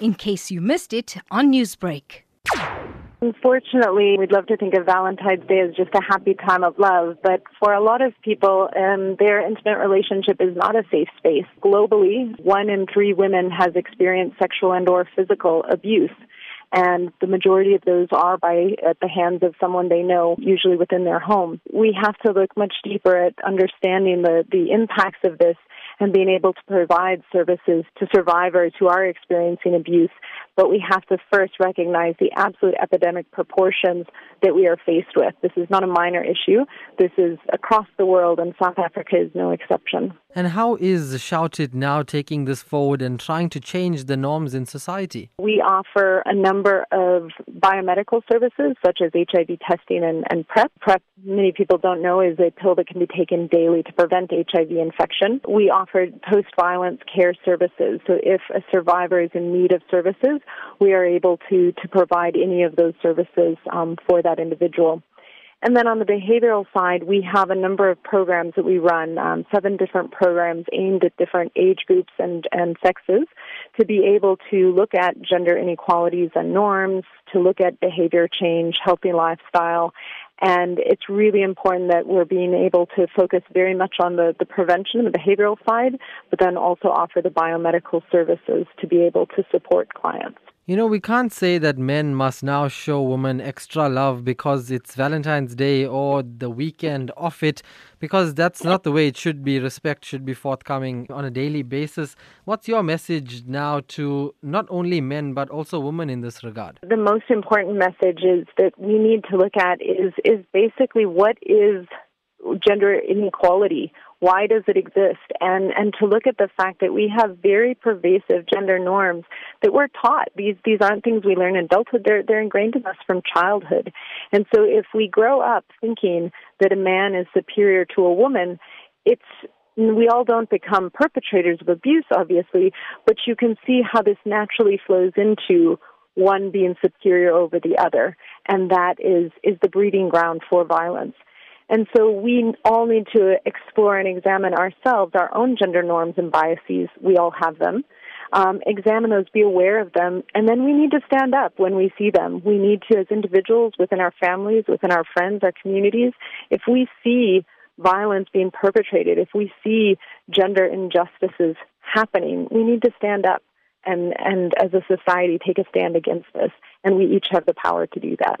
in case you missed it on Newsbreak. Unfortunately, we'd love to think of Valentine's Day as just a happy time of love, but for a lot of people, um, their intimate relationship is not a safe space. Globally, one in three women has experienced sexual and or physical abuse. And the majority of those are by at the hands of someone they know, usually within their home. We have to look much deeper at understanding the, the impacts of this and being able to provide services to survivors who are experiencing abuse. But we have to first recognize the absolute epidemic proportions that we are faced with. This is not a minor issue. This is across the world, and South Africa is no exception. And how is Shout-It-Now taking this forward and trying to change the norms in society? We offer a number of biomedical services, such as HIV testing and, and PrEP. PrEP, many people don't know, is a pill that can be taken daily to prevent HIV infection. We offer post violence care services. So if a survivor is in need of services, we are able to, to provide any of those services um, for that individual. And then on the behavioral side, we have a number of programs that we run, um, seven different programs aimed at different age groups and, and sexes to be able to look at gender inequalities and norms, to look at behavior change, healthy lifestyle, and it's really important that we're being able to focus very much on the, the prevention, the behavioral side, but then also offer the biomedical services to be able to support clients. You know, we can't say that men must now show women extra love because it's Valentine's Day or the weekend off it, because that's not the way it should be. Respect should be forthcoming on a daily basis. What's your message now to not only men but also women in this regard? The most important message is that we need to look at is is basically what is gender inequality why does it exist? And, and to look at the fact that we have very pervasive gender norms that we're taught. These, these aren't things we learn in adulthood. They're, they're ingrained in us from childhood. And so if we grow up thinking that a man is superior to a woman, it's, we all don't become perpetrators of abuse, obviously, but you can see how this naturally flows into one being superior over the other, and that is is the breeding ground for violence. And so we all need to explore and examine ourselves, our own gender norms and biases. We all have them. Um, examine those, be aware of them, and then we need to stand up when we see them. We need to, as individuals, within our families, within our friends, our communities, if we see violence being perpetrated, if we see gender injustices happening, we need to stand up and, and as a society take a stand against this. And we each have the power to do that.